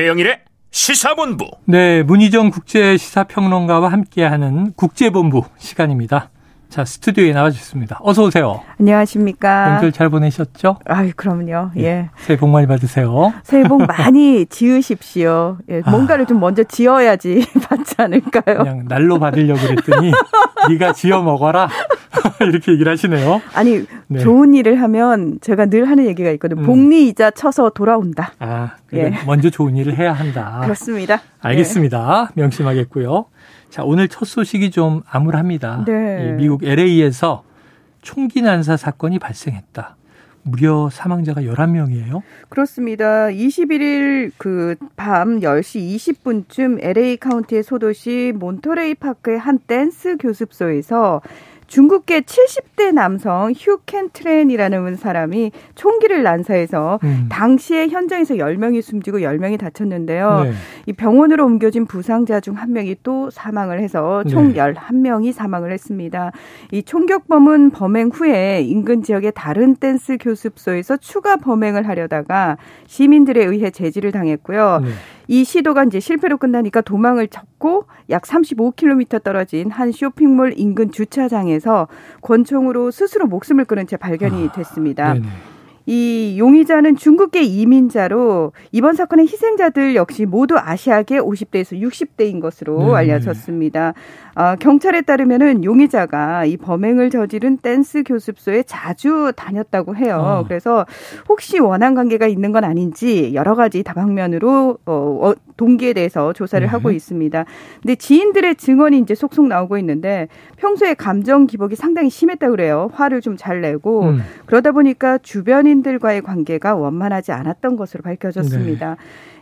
최영일의 시사본부. 네, 문희정 국제 시사평론가와 함께하는 국제본부 시간입니다. 자, 스튜디오에 나와주셨습니다. 어서 오세요. 안녕하십니까. 명절 잘 보내셨죠? 아유, 그럼요. 예. 예. 새해 복 많이 받으세요. 새해 복 많이 지으십시오. 예. 아. 뭔가를 좀 먼저 지어야지 받지 않을까요? 그냥 날로 받으려고 그랬더니 네가 지어 먹어라. 이렇게 얘기를 하시네요. 아니, 네. 좋은 일을 하면 제가 늘 하는 얘기가 있거든요. 음. 복리이자 쳐서 돌아온다. 아, 예. 먼저 좋은 일을 해야 한다. 그렇습니다. 알겠습니다. 예. 명심하겠고요. 자, 오늘 첫 소식이 좀 암울합니다. 네. 미국 LA에서 총기 난사 사건이 발생했다. 무려 사망자가 11명이에요? 그렇습니다. 21일 그 밤 10시 20분쯤 LA 카운티의 소도시 몬터레이 파크의 한 댄스 교습소에서 중국계 70대 남성 휴 캔 트랜이라는 사람이 총기를 난사해서 음. 당시에 현장에서 10명이 숨지고 10명이 다쳤는데요. 네. 이 병원으로 옮겨진 부상자 중 한 명이 또 사망을 해서 총 네. 11명이 사망을 했습니다. 이 총격범은 범행 후에 인근 지역의 다른 댄스 교습소에서 추가 범행을 하려다가 시민들에 의해 제지를 당했고요. 네. 이 시도가 이제 실패로 끝나니까 도망을 쳤고 약 35km 떨어진 한 쇼핑몰 인근 주차장에서 권총으로 스스로 목숨을 끊은 채 발견이 아, 됐습니다. 아, 이 용의자는 중국계 이민자로 이번 사건의 희생자들 역시 모두 아시아계 50대에서 60대인 것으로 네. 알려졌습니다. 어, 경찰에 따르면은 용의자가 이 범행을 저지른 댄스 교습소에 자주 다녔다고 해요. 어. 그래서 혹시 원한 관계가 있는 건 아닌지 여러 가지 다방면으로 어, 어 동기에 대해서 조사를 네. 하고 있습니다. 근데 지인들의 증언이 이제 속속 나오고 있는데 평소에 감정 기복이 상당히 심했다 그래요. 화를 좀 잘 내고 음. 그러다 보니까 주변인들과의 관계가 원만하지 않았던 것으로 밝혀졌습니다. 네.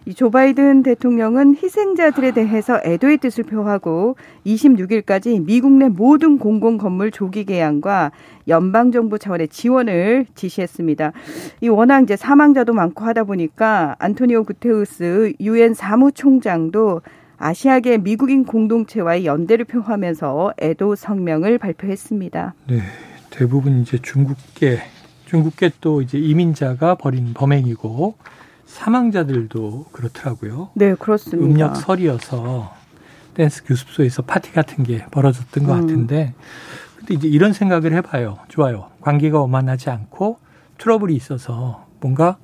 이조 바이든 대통령은 희생자들에 대해서 애도의 뜻을 표하고 26일까지 미국 내 모든 공공 건물 조기 개양과 연방 정부 차원의 지원을 지시했습니다. 이 워낙 이제 사망자도 많고 하다 보니까 안토니오 구테우스 유엔 사무총장도 아시아계 미국인 공동체와의 연대를 표하면서 애도 성명을 발표했습니다. 네, 대부분 이제 중국계 중국계 또 이제 이민자가 벌인 범행이고 사망자들도 그렇더라고요. 네, 그렇습니다. 음력설이어서 댄스 교습소에서 파티 같은 게 벌어졌던 것 음. 같은데, 근데 이제 이런 생각을 해봐요. 좋아요. 관계가 원만하지 않고 트러블이 있어서 뭔가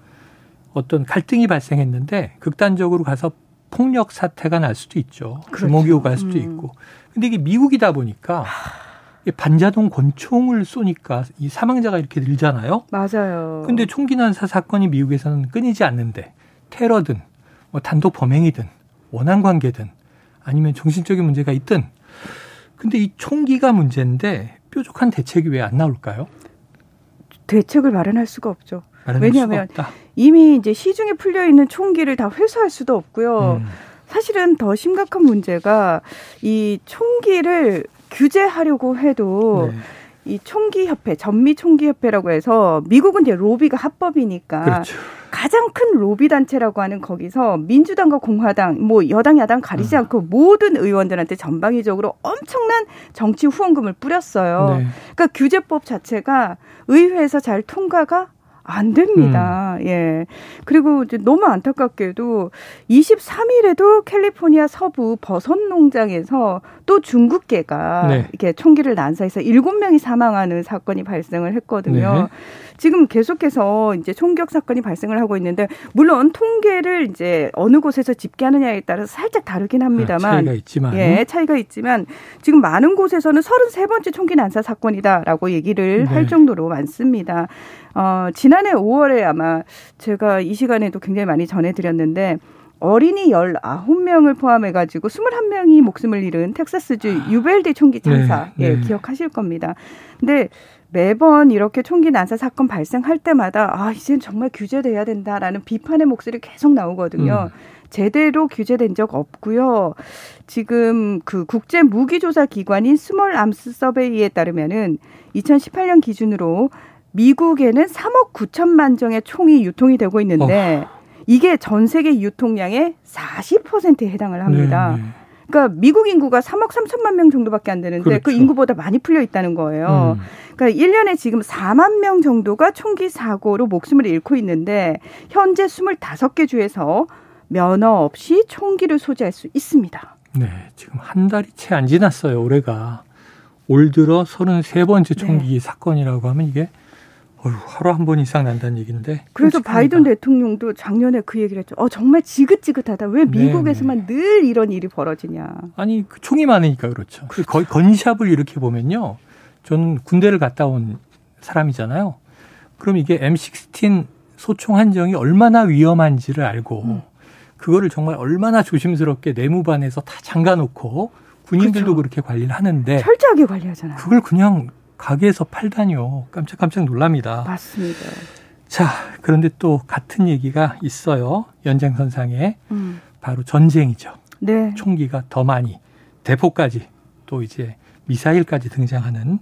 어떤 갈등이 발생했는데 극단적으로 가서 폭력 사태가 날 수도 있죠. 그렇죠. 주먹이 오갈 수도 음. 있고. 근데 이게 미국이다 보니까 반자동 권총을 쏘니까 이 사망자가 이렇게 늘잖아요. 맞아요. 근데 총기 난사 사건이 미국에서는 끊이지 않는데 테러든 뭐 단독 범행이든 원한 관계든 아니면 정신적인 문제가 있든 근데 이 총기가 문제인데 뾰족한 대책이 왜 안 나올까요? 대책을 마련할 수가 없죠. 왜냐하면 이미 이제 시중에 풀려 있는 총기를 다 회수할 수도 없고요. 음. 사실은 더 심각한 문제가 이 총기를 규제하려고 해도 네. 이 총기협회, 전미총기협회라고 해서 미국은 이제 로비가 합법이니까 그렇죠. 가장 큰 로비 단체라고 하는 거기서 민주당과 공화당, 뭐 여당 야당 가리지 음. 않고 모든 의원들한테 전방위적으로 엄청난 정치 후원금을 뿌렸어요. 네. 그러니까 규제법 자체가 의회에서 잘 통과가 안 됩니다. 음. 예. 그리고 이제 너무 안타깝게도 23일에도 캘리포니아 서부 버섯 농장에서 또 중국계가 네. 이렇게 총기를 난사해서 7명이 사망하는 사건이 발생을 했거든요. 네. 지금 계속해서 이제 총격 사건이 발생을 하고 있는데 물론 통계를 이제 어느 곳에서 집계하느냐에 따라서 살짝 다르긴 합니다만 아, 차이가 있지만 예, 차이가 있지만 지금 많은 곳에서는 33번째 총기 난사 사건이다라고 얘기를 네. 할 정도로 많습니다. 어, 지난해 5월에 아마 제가 이 시간에도 굉장히 많이 전해드렸는데 어린이 19명을 포함해가지고 21명이 목숨을 잃은 텍사스주 아. 유밸디 총기 참사, 네, 예, 네. 기억하실 겁니다. 근데 매번 이렇게 총기 난사 사건 발생할 때마다 아, 이젠 정말 규제돼야 된다라는 비판의 목소리 계속 나오거든요. 음. 제대로 규제된 적 없고요. 지금 그 국제 무기 조사 기관인 Small Arms Survey에 따르면은 2018년 기준으로 미국에는 3억 9천만 정의 총이 유통이 되고 있는데 어. 이게 전 세계 유통량의 40%에 해당을 합니다. 네, 네. 그러니까 미국 인구가 3억 3천만 명 정도밖에 안 되는데 그 그렇죠. 그 인구보다 많이 풀려 있다는 거예요. 음. 그러니까 1년에 지금 4만 명 정도가 총기 사고로 목숨을 잃고 있는데 현재 25개 주에서 면허 없이 총기를 소지할 수 있습니다. 네, 지금 한 달이 채 안 지났어요. 올해가 올 들어 33번째 총기 네. 사건이라고 하면 이게 어휴, 하루 한 번 이상 난다는 얘기인데. 그래서 바이든 대통령도 작년에 그 얘기를 했죠. 어, 정말 지긋지긋하다. 왜 네, 미국에서만 네네. 늘 이런 일이 벌어지냐. 아니, 그 총이 많으니까 그렇죠. 그렇죠. 거의 건샵을 이렇게 보면요. 저는 군대를 갔다 온 사람이잖아요. 그럼 이게 M16 소총 한정이 얼마나 위험한지를 알고 음. 그거를 정말 얼마나 조심스럽게 내무반에서 다 잠가놓고 군인들도 그렇죠. 그렇게 관리를 하는데 철저하게 관리하잖아요. 그걸 그냥 가게에서 팔다니요. 깜짝깜짝 놀랍니다. 맞습니다. 자, 그런데 또 같은 얘기가 있어요. 연장선상에. 음. 바로 전쟁이죠. 네. 총기가 더 많이, 대포까지, 또 이제 미사일까지 등장하는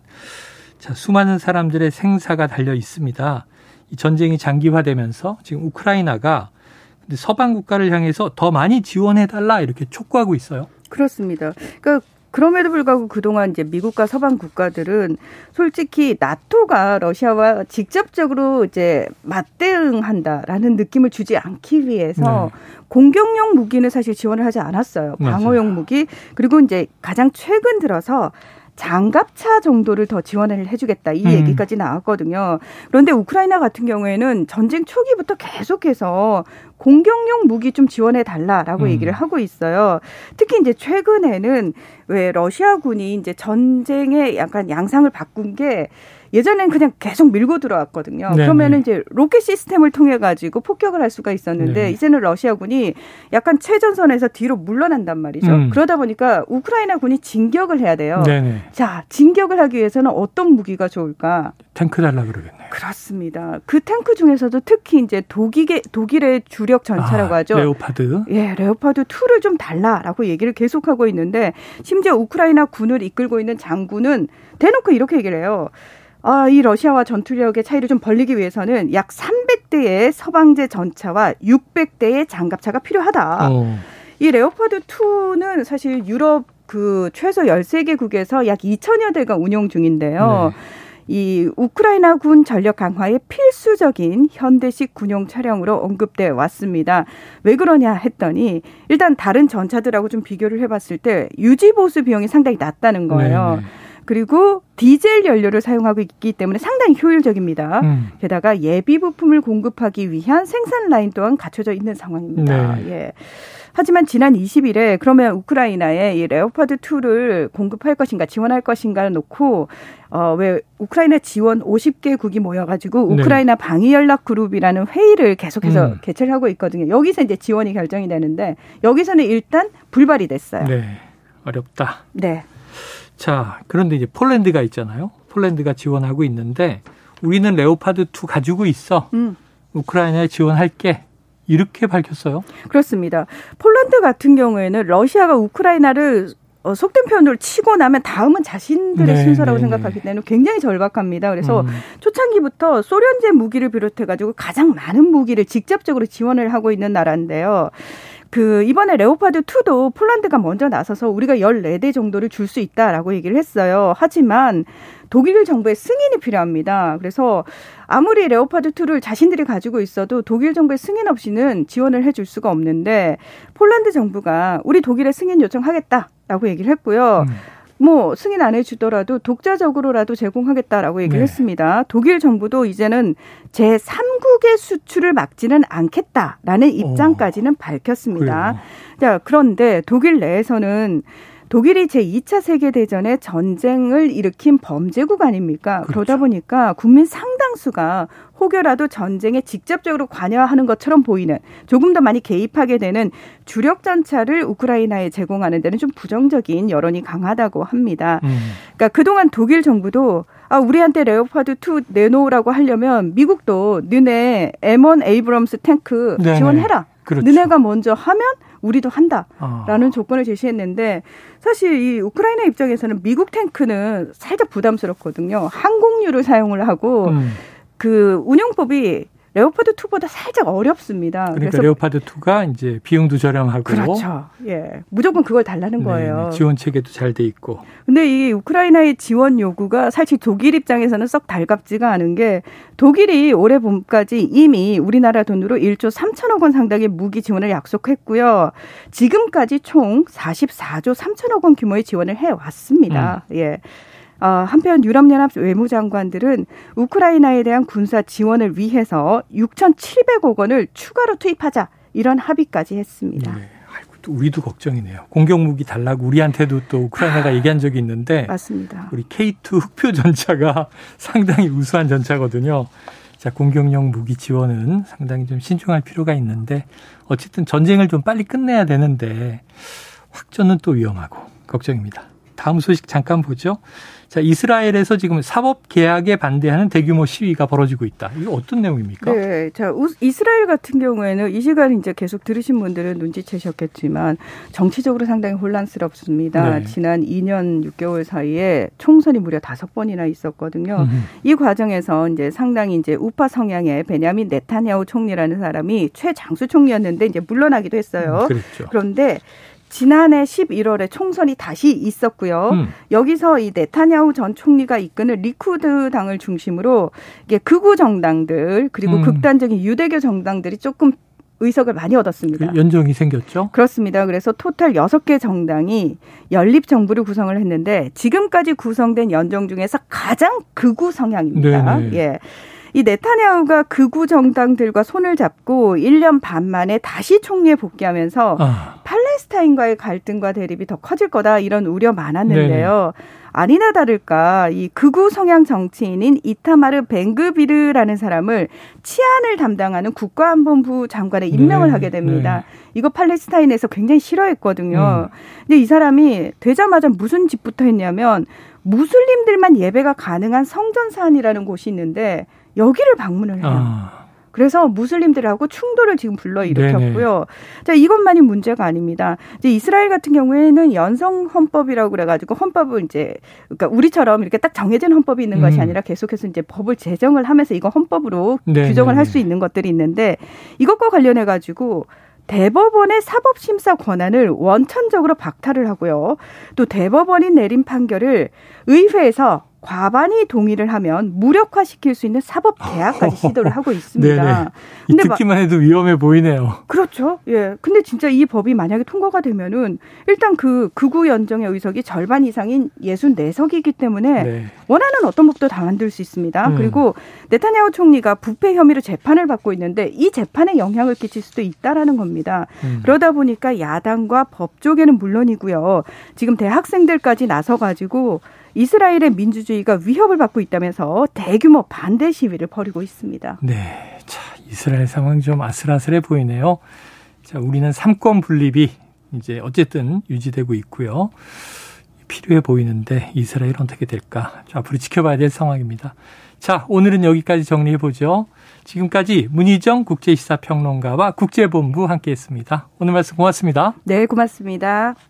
자, 수많은 사람들의 생사가 달려 있습니다. 이 전쟁이 장기화되면서 지금 우크라이나가 서방 국가를 향해서 더 많이 지원해 달라 이렇게 촉구하고 있어요. 그렇습니다. 그러니까 그럼에도 불구하고 그동안 이제 미국과 서방 국가들은 솔직히 나토가 러시아와 직접적으로 이제 맞대응한다라는 느낌을 주지 않기 위해서 네. 공격용 무기는 사실 지원을 하지 않았어요. 방어용. 무기 그리고 이제 가장 최근 들어서 장갑차 정도를 더 지원을 해주겠다 이 음. 얘기까지 나왔거든요. 그런데 우크라이나 같은 경우에는 전쟁 초기부터 계속해서 공격용 무기 좀 지원해 달라라고 음. 얘기를 하고 있어요. 특히 이제 최근에는 왜 러시아군이 이제 전쟁의 약간 양상을 바꾼 게 예전엔 그냥 계속 밀고 들어왔거든요. 네네. 그러면은 이제 로켓 시스템을 통해 가지고 폭격을 할 수가 있었는데 네 이제는 러시아군이 약간 최전선에서 뒤로 물러난단 말이죠. 음. 그러다 보니까 우크라이나 군이 진격을 해야 돼요. 네네. 자, 진격을 하기 위해서는 어떤 무기가 좋을까? 탱크 달라 그러겠네요. 그렇습니다. 그 탱크 중에서도 특히 이제 독일의 독일의 주력 전차라고 아, 하죠. 레오파드. 예, 레오파드 2를 좀 달라라고 얘기를 계속하고 있는데 심지어 우크라이나 군을 이끌고 있는 장군은 대놓고 이렇게 얘기를 해요. 아, 이 러시아와 전투력의 차이를 좀 벌리기 위해서는 약 300대의 서방제 전차와 600대의 장갑차가 필요하다. 어. 이 레오파드 2는 사실 유럽 그 최소 13개국에서 약 2천여 대가 운용 중인데요. 네. 이 우크라이나 군 전력 강화에 필수적인 현대식 군용 차량으로 언급돼 왔습니다. 왜 그러냐 했더니 일단 다른 전차들하고 좀 비교를 해봤을 때 유지 보수 비용이 상당히 낮다는 거예요. 네네. 그리고 디젤 연료를 사용하고 있기 때문에 상당히 효율적입니다. 음. 게다가 예비 부품을 공급하기 위한 생산 라인 또한 갖춰져 있는 상황입니다. 네. 예. 하지만 지난 20일에 그러면 우크라이나에 이 레오파드 2를 공급할 것인가 지원할 것인가를 놓고 어왜 우크라이나 지원 50개국이 모여가지고 네. 우크라이나 네. 방위 연락 그룹이라는 회의를 계속해서 음. 개최를 하고 있거든요. 여기서 이제 지원이 결정이 되는데 여기서는 일단 불발이 됐어요. 네, 어렵다. 네. 자, 그런데 이제 폴란드가 있잖아요. 폴란드가 지원하고 있는데 우리는 레오파드 2 가지고 있어. 음. 우크라이나에 지원할게. 이렇게 밝혔어요. 그렇습니다. 폴란드 같은 경우에는 러시아가 우크라이나를 어, 속된 표현으로 치고 나면 다음은 자신들의 네, 순서라고 네, 네. 생각하기 때문에 굉장히 절박합니다. 그래서 음. 초창기부터 소련제 무기를 비롯해가지고 가장 많은 무기를 직접적으로 지원을 하고 있는 나라인데요. 그 이번에 레오파드 2도 폴란드가 먼저 나서서 우리가 14대 정도를 줄 수 있다라고 얘기를 했어요. 하지만 독일 정부의 승인이 필요합니다. 그래서 아무리 레오파드 2를 자신들이 가지고 있어도 독일 정부의 승인 없이는 지원을 해줄 수가 없는데 폴란드 정부가 우리 독일에 승인 요청하겠다라고 얘기를 했고요. 음. 뭐 승인 안 해주더라도 독자적으로라도 제공하겠다라고 얘기를 네. 했습니다. 독일 정부도 이제는 제 3국의 수출을 막지는 않겠다라는 입장까지는 오, 밝혔습니다. 자, 그런데 독일 내에서는 독일이 제2차 세계대전에 전쟁을 일으킨 범죄국 아닙니까? 그렇죠. 그러다 보니까 국민 상당수가 혹여라도 전쟁에 직접적으로 관여하는 것처럼 보이는 조금 더 많이 개입하게 되는 주력 전차를 우크라이나에 제공하는 데는 좀 부정적인 여론이 강하다고 합니다. 음. 그러니까 그동안 독일 정부도 아, 우리한테 레오파드 2 내놓으라고 하려면 미국도 너네 M1 에이브럼스 탱크 네네. 지원해라. 그렇죠. 너네가 먼저 하면 우리도 한다라는 어. 조건을 제시했는데 사실 이 우크라이나 입장에서는 미국 탱크는 살짝 부담스럽거든요. 항공유를 사용을 하고 음. 그 운영법이 레오파드 2보다 살짝 어렵습니다. 그러니까 레오파드 2가 이제 비용도 저렴하고 그렇죠. 예. 무조건 그걸 달라는 네 거예요. 지원 체계도 잘 돼 있고. 근데 이 우크라이나의 지원 요구가 사실 독일 입장에서는 썩 달갑지가 않은 게 독일이 올해 봄까지 이미 우리나라 돈으로 1조 3천억 원 상당의 무기 지원을 약속했고요. 지금까지 총 44조 3천억 원 규모의 지원을 해 왔습니다. 음. 예. 어, 한편 유럽연합 외무장관들은 우크라이나에 대한 군사 지원을 위해서 6,700억 원을 추가로 투입하자 이런 합의까지 했습니다. 네. 우리도 걱정이네요. 공격 무기 달라고 우리한테도 또 우크라이나가 아, 얘기한 적이 있는데 맞습니다. 우리 K2 흑표 전차가 상당히 우수한 전차거든요. 자, 공격용 무기 지원은 상당히 좀 신중할 필요가 있는데 어쨌든 전쟁을 좀 빨리 끝내야 되는데 확전은 또 위험하고 걱정입니다. 다음 소식 잠깐 보죠. 자, 이스라엘에서 지금 사법 계약에 반대하는 대규모 시위가 벌어지고 있다. 이거 어떤 내용입니까? 네. 자, 이스라엘 같은 경우에는 이 시간 이제 계속 들으신 분들은 눈치채셨겠지만 정치적으로 상당히 혼란스럽습니다. 네. 지난 2년 6개월 사이에 총선이 무려 다섯 번이나 있었거든요. 음흠. 이 과정에서 이제 상당히 이제 우파 성향의 베냐민 네타냐후 총리라는 사람이 최장수 총리였는데 이제 물러나기도 했어요. 음, 그렇죠. 그런데 지난해 11월에 총선이 다시 있었고요. 음. 여기서 이 네타냐후 전 총리가 이끄는 리쿠드 당을 중심으로 이게 극우 정당들 그리고 음. 극단적인 유대교 정당들이 조금 의석을 많이 얻었습니다. 그 연정이 생겼죠? 그렇습니다. 그래서 토탈 6개 정당이 연립 정부를 구성을 했는데 지금까지 구성된 연정 중에서 가장 극우 성향입니다. 네네. 예. 이 네타냐후가 극우 정당들과 손을 잡고 1년 반 만에 다시 총리에 복귀하면서 아. 팔레스타인과의 갈등과 대립이 더 커질 거다 이런 우려 많았는데요. 네 아니나 다를까 이 극우 성향 정치인인 이타마르 뱅그비르라는 사람을 치안을 담당하는 국가안본부 장관에 임명을 네, 하게 됩니다. 네. 이거 팔레스타인에서 굉장히 싫어했거든요. 음. 근데 이 사람이 되자마자 무슨 집부터 했냐면 무슬림들만 예배가 가능한 성전 산이라는 곳이 있는데 여기를 방문을 해요. 아. 그래서 무슬림들하고 충돌을 지금 불러일으켰고요. 네네. 자, 이것만이 문제가 아닙니다. 이제 이스라엘 같은 경우에는 연성 헌법이라고 그래가지고 헌법을 이제 그러니까 우리처럼 이렇게 딱 정해진 헌법이 있는 음. 것이 아니라 계속해서 이제 법을 제정을 하면서 이거 헌법으로 네네. 규정을 할 수 있는 것들이 있는데 이것과 관련해 가지고 대법원의 사법심사 권한을 원천적으로 박탈을 하고요. 또 대법원이 내린 판결을 의회에서 과반이 동의를 하면 무력화시킬 수 있는 사법 계약까지 시도를 하고 있습니다. 근데 듣기만 해도 위험해 보이네요. 그렇죠. 예. 근데 진짜 이 법이 만약에 통과가 되면은 일단 그 극우 연정의 의석이 절반 이상인 64석이기 때문에 네. 원하는 어떤 법도 다 만들 수 있습니다. 음. 그리고 네타냐후 총리가 부패 혐의로 재판을 받고 있는데 이 재판에 영향을 끼칠 수도 있다라는 겁니다. 음. 그러다 보니까 야당과 법조계는 물론이고요. 지금 대학생들까지 나서 가지고 이스라엘의 민주주의가 위협을 받고 있다면서 대규모 반대 시위를 벌이고 있습니다. 네. 자, 이스라엘 상황이 좀 아슬아슬해 보이네요. 자, 우리는 삼권 분립이 이제 어쨌든 유지되고 있고요. 필요해 보이는데 이스라엘 어떻게 될까? 앞으로 지켜봐야 될 상황입니다. 자, 오늘은 여기까지 정리해 보죠. 지금까지 문희정 국제시사평론가와 국제본부 함께 했습니다. 오늘 말씀 고맙습니다. 네, 고맙습니다.